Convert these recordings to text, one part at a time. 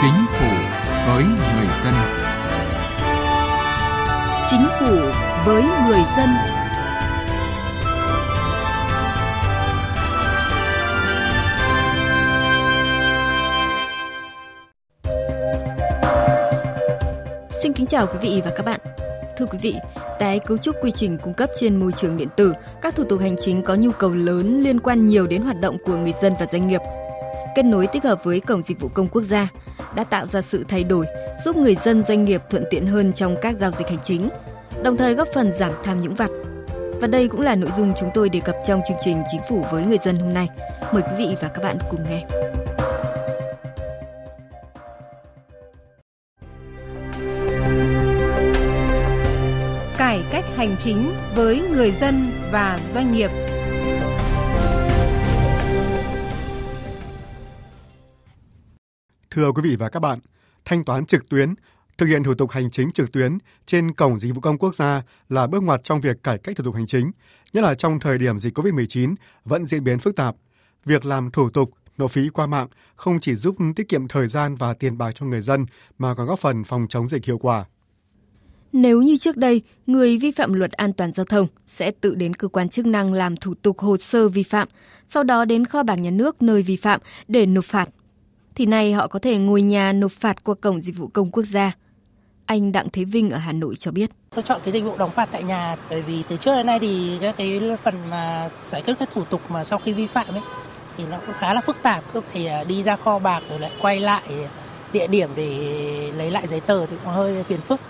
Chính phủ với người dân. Chính phủ với người dân. Xin kính chào quý vị và các bạn. Thưa quý vị, tái cấu trúc quy trình cung cấp trên môi trường điện tử, các thủ tục hành chính có nhu cầu lớn liên quan nhiều đến hoạt động của người dân và doanh nghiệp. Kết nối tích hợp với Cổng Dịch vụ Công Quốc gia đã tạo ra sự thay đổi, giúp người dân doanh nghiệp thuận tiện hơn trong các giao dịch hành chính, đồng thời góp phần giảm tham nhũng vặt. Và đây cũng là nội dung chúng tôi đề cập trong chương trình Chính phủ với người dân hôm nay. Mời quý vị và các bạn cùng nghe. Cải cách hành chính với người dân và doanh nghiệp. Thưa quý vị và các bạn, thanh toán trực tuyến, thực hiện thủ tục hành chính trực tuyến trên cổng dịch vụ công quốc gia là bước ngoặt trong việc cải cách thủ tục hành chính, nhất là trong thời điểm dịch COVID-19 vẫn diễn biến phức tạp. Việc làm thủ tục, nộp phí qua mạng không chỉ giúp tiết kiệm thời gian và tiền bạc cho người dân mà còn góp phần phòng chống dịch hiệu quả. Nếu như trước đây, người vi phạm luật an toàn giao thông sẽ tự đến cơ quan chức năng làm thủ tục hồ sơ vi phạm, sau đó đến kho bạc nhà nước nơi vi phạm để nộp phạt, thì nay họ có thể ngồi nhà nộp phạt qua cổng dịch vụ công quốc gia. Anh Đặng Thế Vinh ở Hà Nội cho biết. Tôi chọn cái dịch vụ đóng phạt tại nhà bởi vì từ trước đến nay thì các cái phần mà giải quyết các thủ tục mà sau khi vi phạm ấy thì nó cũng khá là phức tạp, cứ phải à, đi ra kho bạc rồi lại quay lại địa điểm để lấy lại giấy tờ thì cũng hơi phiền phức.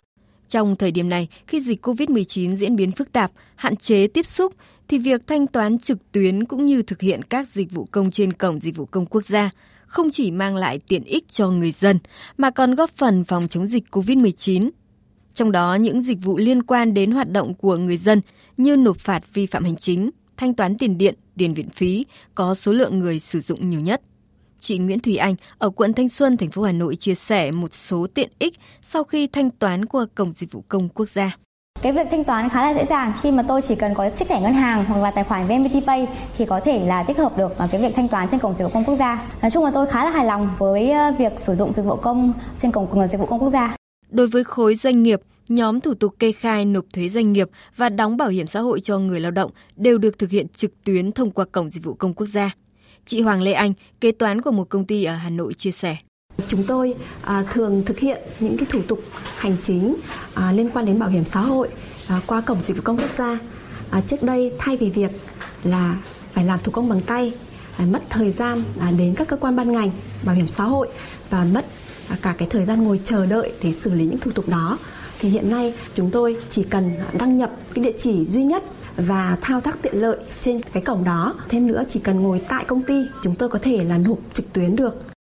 Trong thời điểm này, khi dịch COVID-19 diễn biến phức tạp, hạn chế tiếp xúc, thì việc thanh toán trực tuyến cũng như thực hiện các dịch vụ công trên cổng dịch vụ công quốc gia không chỉ mang lại tiện ích cho người dân, mà còn góp phần phòng chống dịch COVID-19. Trong đó, những dịch vụ liên quan đến hoạt động của người dân như nộp phạt vi phạm hành chính, thanh toán tiền điện, tiền viện phí có số lượng người sử dụng nhiều nhất. Chị Nguyễn Thùy Anh ở quận Thanh Xuân, thành phố Hà Nội chia sẻ một số tiện ích sau khi thanh toán qua cổng dịch vụ công quốc gia. Cái việc thanh toán khá là dễ dàng khi mà tôi chỉ cần có chiếc thẻ ngân hàng hoặc là tài khoản VNPT Pay thì có thể là tích hợp được cái việc thanh toán trên cổng dịch vụ công quốc gia. Nói chung là tôi khá là hài lòng với ờ, việc sử dụng dịch vụ công trên cổng ờ, dịch vụ công quốc gia. Đối với khối doanh nghiệp, nhóm thủ tục kê khai nộp thuế doanh nghiệp và đóng bảo hiểm xã hội cho người lao động đều được thực hiện trực tuyến thông qua cổng dịch vụ công quốc gia. Chị Hoàng Lê Anh, kế toán của một công ty ở Hà Nội chia sẻ. Chúng tôi à, thường thực hiện những cái thủ tục hành chính à, liên quan đến bảo hiểm xã hội à, qua cổng dịch vụ công quốc gia. À, trước đây thay vì việc là phải làm thủ công bằng tay, à, mất thời gian à, đến các cơ quan ban ngành bảo hiểm xã hội và mất à, cả cái thời gian ngồi chờ đợi để xử lý những thủ tục đó thì hiện nay chúng tôi chỉ cần đăng nhập cái địa chỉ duy nhất và thao tác tiện lợi trên cái cổng đó. Thêm nữa chỉ cần ngồi tại công ty, chúng tôi có thể là nộp trực tuyến được.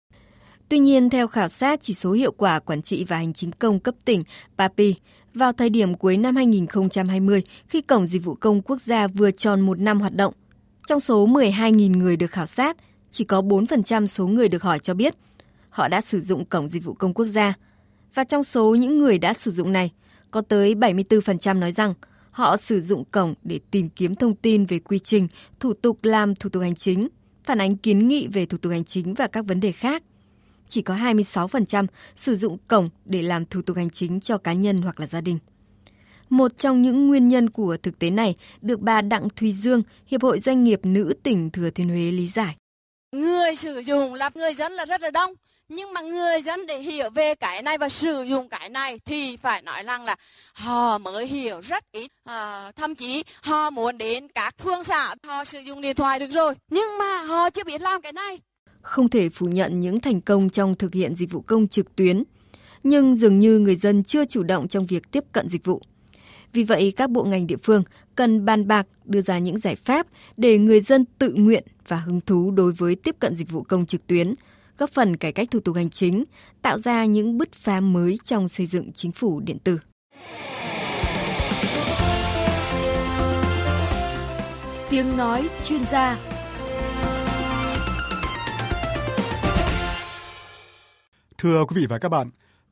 Tuy nhiên, theo khảo sát chỉ số hiệu quả quản trị và hành chính công cấp tỉnh PAPI, vào thời điểm cuối năm 2020, khi Cổng Dịch vụ Công Quốc gia vừa tròn một năm hoạt động, trong số 12.000 người được khảo sát, chỉ có 4% số người được hỏi cho biết họ đã sử dụng Cổng Dịch vụ Công Quốc gia. Và trong số những người đã sử dụng này, có tới 74% nói rằng họ sử dụng cổng để tìm kiếm thông tin về quy trình, thủ tục làm thủ tục hành chính, phản ánh kiến nghị về thủ tục hành chính và các vấn đề khác. Chỉ có 26% sử dụng cổng để làm thủ tục hành chính cho cá nhân hoặc là gia đình. Một trong những nguyên nhân của thực tế này được bà Đặng Thùy Dương, Hiệp hội Doanh nghiệp Nữ tỉnh Thừa Thiên Huế lý giải. Người sử dụng là người dân là rất là đông, nhưng mà người dân để hiểu về cái này và sử dụng cái này thì phải nói rằng là họ mới hiểu rất ít à, thậm chí họ muốn đến các phương xã họ sử dụng điện thoại được rồi nhưng mà họ chưa biết làm cái này không thể phủ nhận những thành công trong thực hiện dịch vụ công trực tuyến nhưng dường như người dân chưa chủ động trong việc tiếp cận dịch vụ vì vậy các bộ ngành địa phương cần bàn bạc đưa ra những giải pháp để người dân tự nguyện và hứng thú đối với tiếp cận dịch vụ công trực tuyến góp phần cải cách thủ tục hành chính, tạo ra những bứt phá mới trong xây dựng chính phủ điện tử. Tiếng nói chuyên gia Thưa quý vị và các bạn,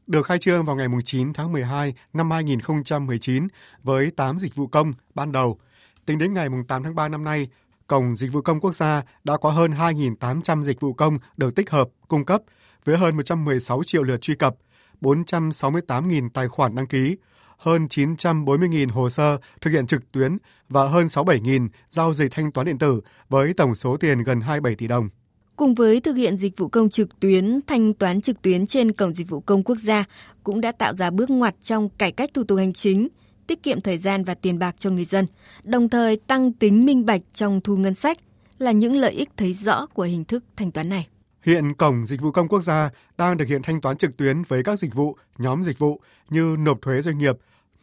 được khai trương vào ngày 9 tháng 12 năm 2019 với 8 dịch vụ công ban đầu. Tính đến ngày 8 tháng 3 năm nay, Cổng Dịch vụ Công Quốc gia đã có hơn 2.800 dịch vụ công được tích hợp, cung cấp với hơn 116 triệu lượt truy cập, 468.000 tài khoản đăng ký, hơn 940.000 hồ sơ thực hiện trực tuyến và hơn 67.000 giao dịch thanh toán điện tử với tổng số tiền gần 27 tỷ đồng. Cùng với thực hiện dịch vụ công trực tuyến, thanh toán trực tuyến trên cổng dịch vụ công quốc gia cũng đã tạo ra bước ngoặt trong cải cách thủ tục hành chính, tiết kiệm thời gian và tiền bạc cho người dân, đồng thời tăng tính minh bạch trong thu ngân sách là những lợi ích thấy rõ của hình thức thanh toán này. Hiện Cổng Dịch vụ Công Quốc gia đang thực hiện thanh toán trực tuyến với các dịch vụ, nhóm dịch vụ như nộp thuế doanh nghiệp,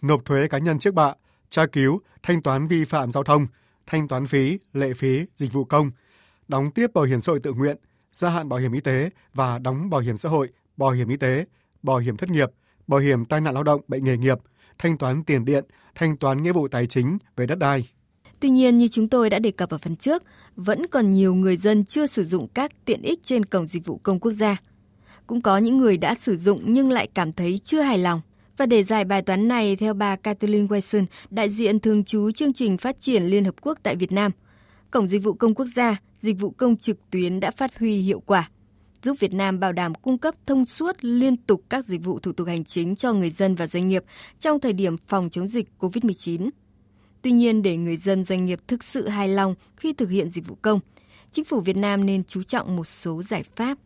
nộp thuế cá nhân trước bạ, tra cứu, thanh toán vi phạm giao thông, thanh toán phí, lệ phí, dịch vụ công, đóng tiếp bảo hiểm xã hội tự nguyện, gia hạn bảo hiểm y tế và đóng bảo hiểm xã hội, bảo hiểm y tế, bảo hiểm thất nghiệp, bảo hiểm tai nạn lao động, bệnh nghề nghiệp, thanh toán tiền điện, thanh toán nghĩa vụ tài chính về đất đai. Tuy nhiên, như chúng tôi đã đề cập ở phần trước, vẫn còn nhiều người dân chưa sử dụng các tiện ích trên cổng dịch vụ công quốc gia. Cũng có những người đã sử dụng nhưng lại cảm thấy chưa hài lòng. Và để giải bài toán này, theo bà Kathleen Wilson, đại diện thường trú chương trình phát triển Liên Hợp Quốc tại Việt Nam, Cổng Dịch vụ Công Quốc gia, dịch vụ công trực tuyến đã phát huy hiệu quả, giúp Việt Nam bảo đảm cung cấp thông suốt liên tục các dịch vụ thủ tục hành chính cho người dân và doanh nghiệp trong thời điểm phòng chống dịch COVID-19. Tuy nhiên, để người dân doanh nghiệp thực sự hài lòng khi thực hiện dịch vụ công, chính phủ Việt Nam nên chú trọng một số giải pháp.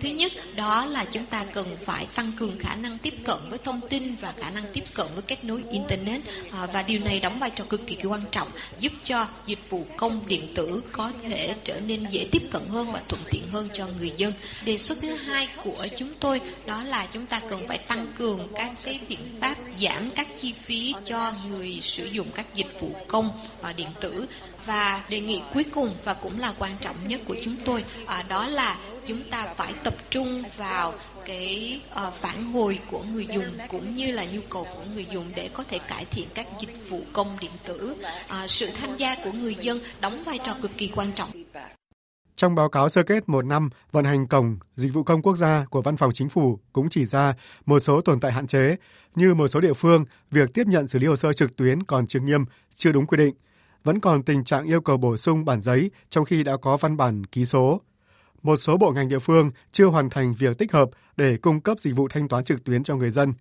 Thứ nhất, đó là chúng ta cần phải tăng cường khả năng tiếp cận với thông tin và khả năng tiếp cận với kết nối Internet. À, và điều này đóng vai trò cực kỳ quan trọng, giúp cho dịch vụ công điện tử có thể trở nên dễ tiếp cận hơn và thuận tiện hơn cho người dân. Đề xuất thứ hai của chúng tôi đó là chúng ta cần phải tăng cường các cái biện pháp giảm các chi phí cho người sử dụng các dịch vụ công à, điện tử và đề nghị cuối cùng và cũng là quan trọng nhất của chúng tôi à, đó là chúng ta phải tập trung vào cái uh, phản hồi của người dùng cũng như là nhu cầu của người dùng để có thể cải thiện các dịch vụ công điện tử. Uh, sự tham gia của người dân đóng vai trò cực kỳ quan trọng. Trong báo cáo sơ kết một năm vận hành cổng dịch vụ công quốc gia của Văn phòng Chính phủ cũng chỉ ra một số tồn tại hạn chế như một số địa phương việc tiếp nhận xử lý hồ sơ trực tuyến còn chưa nghiêm, chưa đúng quy định – vẫn còn tình trạng yêu cầu bổ sung bản giấy trong khi đã có văn bản ký số. Một số bộ ngành địa phương chưa hoàn thành việc tích hợp để cung cấp dịch vụ thanh toán trực tuyến cho người dân.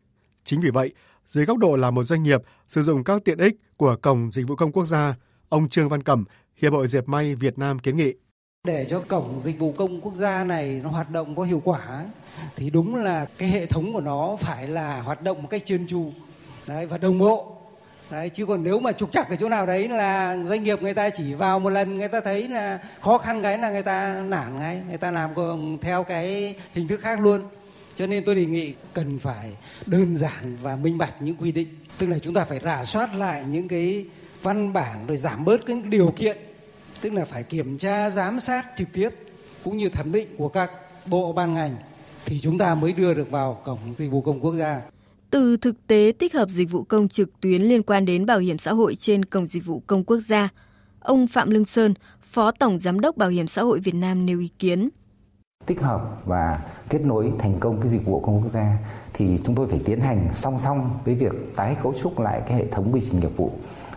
Chính vì vậy, dưới góc độ là một doanh nghiệp sử dụng các tiện ích của Cổng Dịch vụ Công Quốc gia, ông Trương Văn Cẩm, Hiệp hội Diệp May Việt Nam kiến nghị. Để cho Cổng Dịch vụ Công Quốc gia này nó hoạt động có hiệu quả, thì đúng là cái hệ thống của nó phải là hoạt động một cách chuyên chu đấy, và đồng bộ đấy, chứ còn nếu mà trục trặc ở chỗ nào đấy là doanh nghiệp người ta chỉ vào một lần, người ta thấy là khó khăn cái là người ta nản ngay, người ta làm theo cái hình thức khác luôn. Cho nên tôi đề nghị cần phải đơn giản và minh bạch những quy định. Tức là chúng ta phải rà soát lại những cái văn bản rồi giảm bớt cái điều kiện. Tức là phải kiểm tra, giám sát trực tiếp, cũng như thẩm định của các bộ ban ngành thì chúng ta mới đưa được vào cổng dịch vụ công quốc gia từ thực tế tích hợp dịch vụ công trực tuyến liên quan đến bảo hiểm xã hội trên cổng dịch vụ công quốc gia, ông Phạm Lương Sơn, Phó Tổng Giám đốc Bảo hiểm xã hội Việt Nam nêu ý kiến. Tích hợp và kết nối thành công cái dịch vụ công quốc gia thì chúng tôi phải tiến hành song song với việc tái cấu trúc lại cái hệ thống quy trình nghiệp vụ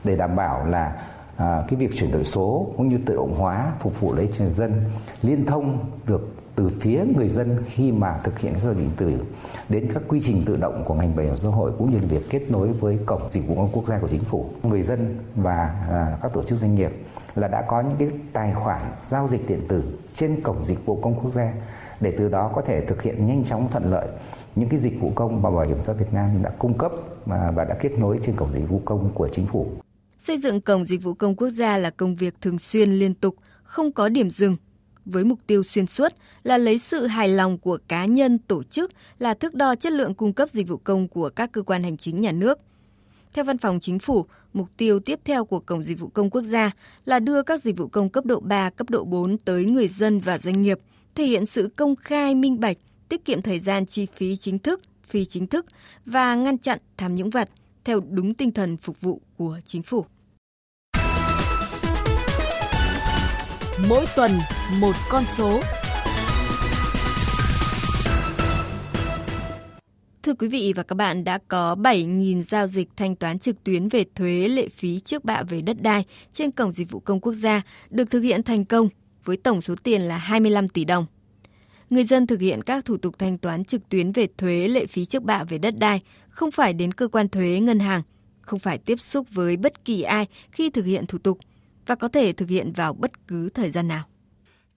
để đảm bảo là à, cái việc chuyển đổi số cũng như tự động hóa phục vụ lấy cho người dân liên thông được từ phía người dân khi mà thực hiện giao dịch điện tử đến các quy trình tự động của ngành bảo hiểm xã hội cũng như là việc kết nối với cổng dịch vụ công quốc gia của chính phủ người dân và à, các tổ chức doanh nghiệp là đã có những cái tài khoản giao dịch điện tử trên cổng dịch vụ công quốc gia để từ đó có thể thực hiện nhanh chóng thuận lợi những cái dịch vụ công mà bảo hiểm xã hội Việt Nam đã cung cấp à, và đã kết nối trên cổng dịch vụ công của chính phủ. Xây dựng cổng dịch vụ công quốc gia là công việc thường xuyên liên tục, không có điểm dừng với mục tiêu xuyên suốt là lấy sự hài lòng của cá nhân, tổ chức là thước đo chất lượng cung cấp dịch vụ công của các cơ quan hành chính nhà nước. Theo Văn phòng Chính phủ, mục tiêu tiếp theo của Cổng Dịch vụ Công Quốc gia là đưa các dịch vụ công cấp độ 3, cấp độ 4 tới người dân và doanh nghiệp, thể hiện sự công khai, minh bạch, tiết kiệm thời gian chi phí chính thức, phi chính thức và ngăn chặn tham nhũng vật theo đúng tinh thần phục vụ của chính phủ. Mỗi tuần một con số. Thưa quý vị và các bạn, đã có 7.000 giao dịch thanh toán trực tuyến về thuế lệ phí trước bạ về đất đai trên Cổng Dịch vụ Công Quốc gia được thực hiện thành công. với tổng số tiền là 25 tỷ đồng. Người dân thực hiện các thủ tục thanh toán trực tuyến về thuế lệ phí trước bạ về đất đai, không phải đến cơ quan thuế ngân hàng, không phải tiếp xúc với bất kỳ ai khi thực hiện thủ tục và có thể thực hiện vào bất cứ thời gian nào.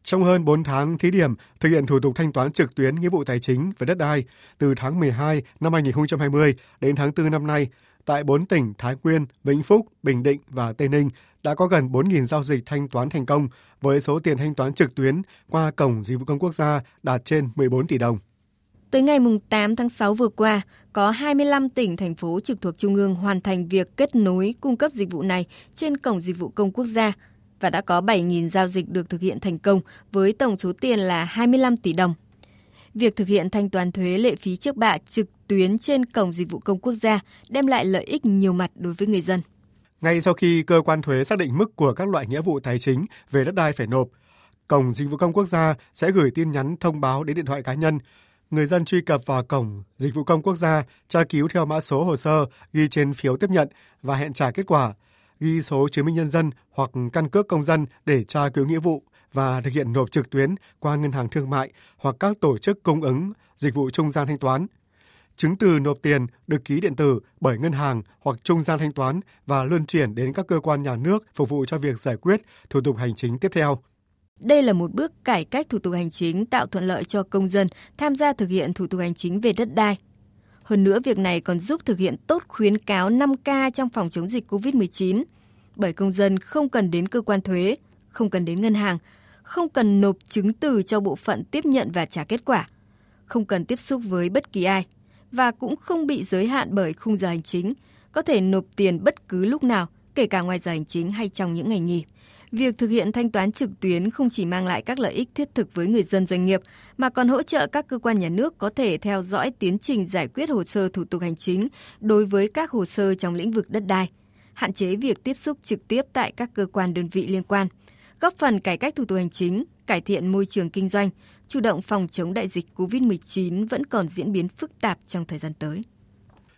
Trong hơn 4 tháng thí điểm thực hiện thủ tục thanh toán trực tuyến nghĩa vụ tài chính về đất đai từ tháng 12 năm 2020 đến tháng 4 năm nay, tại 4 tỉnh Thái Nguyên, Vĩnh Phúc, Bình Định và Tây Ninh đã có gần 4.000 giao dịch thanh toán thành công với số tiền thanh toán trực tuyến qua Cổng Dịch vụ Công Quốc gia đạt trên 14 tỷ đồng. Tới ngày 8 tháng 6 vừa qua, có 25 tỉnh, thành phố trực thuộc Trung ương hoàn thành việc kết nối cung cấp dịch vụ này trên Cổng Dịch vụ Công Quốc gia và đã có 7.000 giao dịch được thực hiện thành công với tổng số tiền là 25 tỷ đồng. Việc thực hiện thanh toán thuế lệ phí trước bạ trực tuyến trên Cổng Dịch vụ Công Quốc gia đem lại lợi ích nhiều mặt đối với người dân. Ngay sau khi cơ quan thuế xác định mức của các loại nghĩa vụ tài chính về đất đai phải nộp, Cổng Dịch vụ Công Quốc gia sẽ gửi tin nhắn thông báo đến điện thoại cá nhân. Người dân truy cập vào Cổng Dịch vụ Công Quốc gia, tra cứu theo mã số hồ sơ ghi trên phiếu tiếp nhận và hẹn trả kết quả, ghi số chứng minh nhân dân hoặc căn cước công dân để tra cứu nghĩa vụ và thực hiện nộp trực tuyến qua ngân hàng thương mại hoặc các tổ chức cung ứng dịch vụ trung gian thanh toán – Chứng từ nộp tiền được ký điện tử bởi ngân hàng hoặc trung gian thanh toán và luân chuyển đến các cơ quan nhà nước phục vụ cho việc giải quyết thủ tục hành chính tiếp theo. Đây là một bước cải cách thủ tục hành chính tạo thuận lợi cho công dân tham gia thực hiện thủ tục hành chính về đất đai. Hơn nữa, việc này còn giúp thực hiện tốt khuyến cáo 5K trong phòng chống dịch COVID-19, bởi công dân không cần đến cơ quan thuế, không cần đến ngân hàng, không cần nộp chứng từ cho bộ phận tiếp nhận và trả kết quả, không cần tiếp xúc với bất kỳ ai – và cũng không bị giới hạn bởi khung giờ hành chính, có thể nộp tiền bất cứ lúc nào, kể cả ngoài giờ hành chính hay trong những ngày nghỉ. Việc thực hiện thanh toán trực tuyến không chỉ mang lại các lợi ích thiết thực với người dân doanh nghiệp, mà còn hỗ trợ các cơ quan nhà nước có thể theo dõi tiến trình giải quyết hồ sơ thủ tục hành chính đối với các hồ sơ trong lĩnh vực đất đai, hạn chế việc tiếp xúc trực tiếp tại các cơ quan đơn vị liên quan, góp phần cải cách thủ tục hành chính, cải thiện môi trường kinh doanh, chủ động phòng chống đại dịch COVID-19 vẫn còn diễn biến phức tạp trong thời gian tới.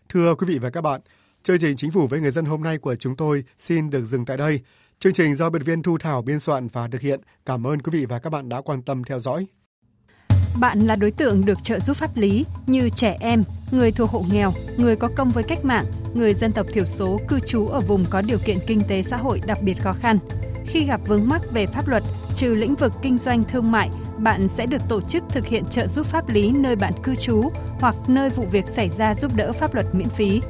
Thưa quý vị và các bạn, chương trình Chính phủ với người dân hôm nay của chúng tôi xin được dừng tại đây. Chương trình do biên viên Thu Thảo biên soạn và thực hiện. Cảm ơn quý vị và các bạn đã quan tâm theo dõi. Bạn là đối tượng được trợ giúp pháp lý như trẻ em, người thuộc hộ nghèo, người có công với cách mạng, người dân tộc thiểu số cư trú ở vùng có điều kiện kinh tế xã hội đặc biệt khó khăn. Khi gặp vướng mắc về pháp luật, trừ lĩnh vực kinh doanh thương mại, bạn sẽ được tổ chức thực hiện trợ giúp pháp lý nơi bạn cư trú hoặc nơi vụ việc xảy ra giúp đỡ pháp luật miễn phí.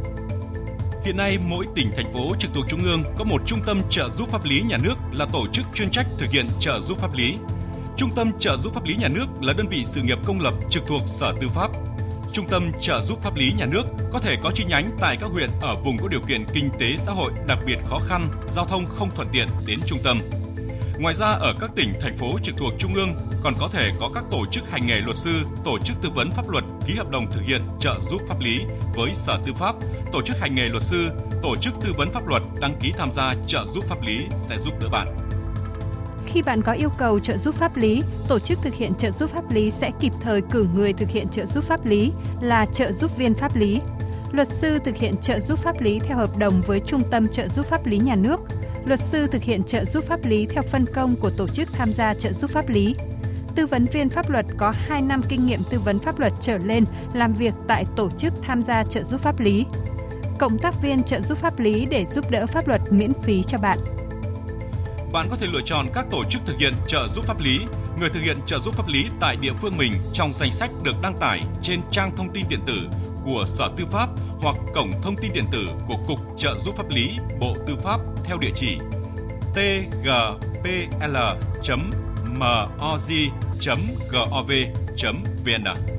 Hiện nay, mỗi tỉnh, thành phố trực thuộc Trung ương có một trung tâm trợ giúp pháp lý nhà nước là tổ chức chuyên trách thực hiện trợ giúp pháp lý. Trung tâm trợ giúp pháp lý nhà nước là đơn vị sự nghiệp công lập trực thuộc Sở Tư pháp. Trung tâm trợ giúp pháp lý nhà nước có thể có chi nhánh tại các huyện ở vùng có điều kiện kinh tế xã hội đặc biệt khó khăn, giao thông không thuận tiện đến trung tâm. Ngoài ra ở các tỉnh, thành phố trực thuộc trung ương còn có thể có các tổ chức hành nghề luật sư, tổ chức tư vấn pháp luật ký hợp đồng thực hiện trợ giúp pháp lý với Sở Tư pháp, tổ chức hành nghề luật sư, tổ chức tư vấn pháp luật đăng ký tham gia trợ giúp pháp lý sẽ giúp đỡ bạn. Khi bạn có yêu cầu trợ giúp pháp lý, tổ chức thực hiện trợ giúp pháp lý sẽ kịp thời cử người thực hiện trợ giúp pháp lý là trợ giúp viên pháp lý. Luật sư thực hiện trợ giúp pháp lý theo hợp đồng với Trung tâm trợ giúp pháp lý nhà nước – luật sư thực hiện trợ giúp pháp lý theo phân công của tổ chức tham gia trợ giúp pháp lý. Tư vấn viên pháp luật có 2 năm kinh nghiệm tư vấn pháp luật trở lên làm việc tại tổ chức tham gia trợ giúp pháp lý. Cộng tác viên trợ giúp pháp lý để giúp đỡ pháp luật miễn phí cho bạn. Bạn có thể lựa chọn các tổ chức thực hiện trợ giúp pháp lý, người thực hiện trợ giúp pháp lý tại địa phương mình trong danh sách được đăng tải trên trang thông tin điện tử của Sở Tư pháp hoặc cổng thông tin điện tử của Cục Trợ giúp pháp lý Bộ Tư pháp theo địa chỉ tgpl.moz.gov.vn.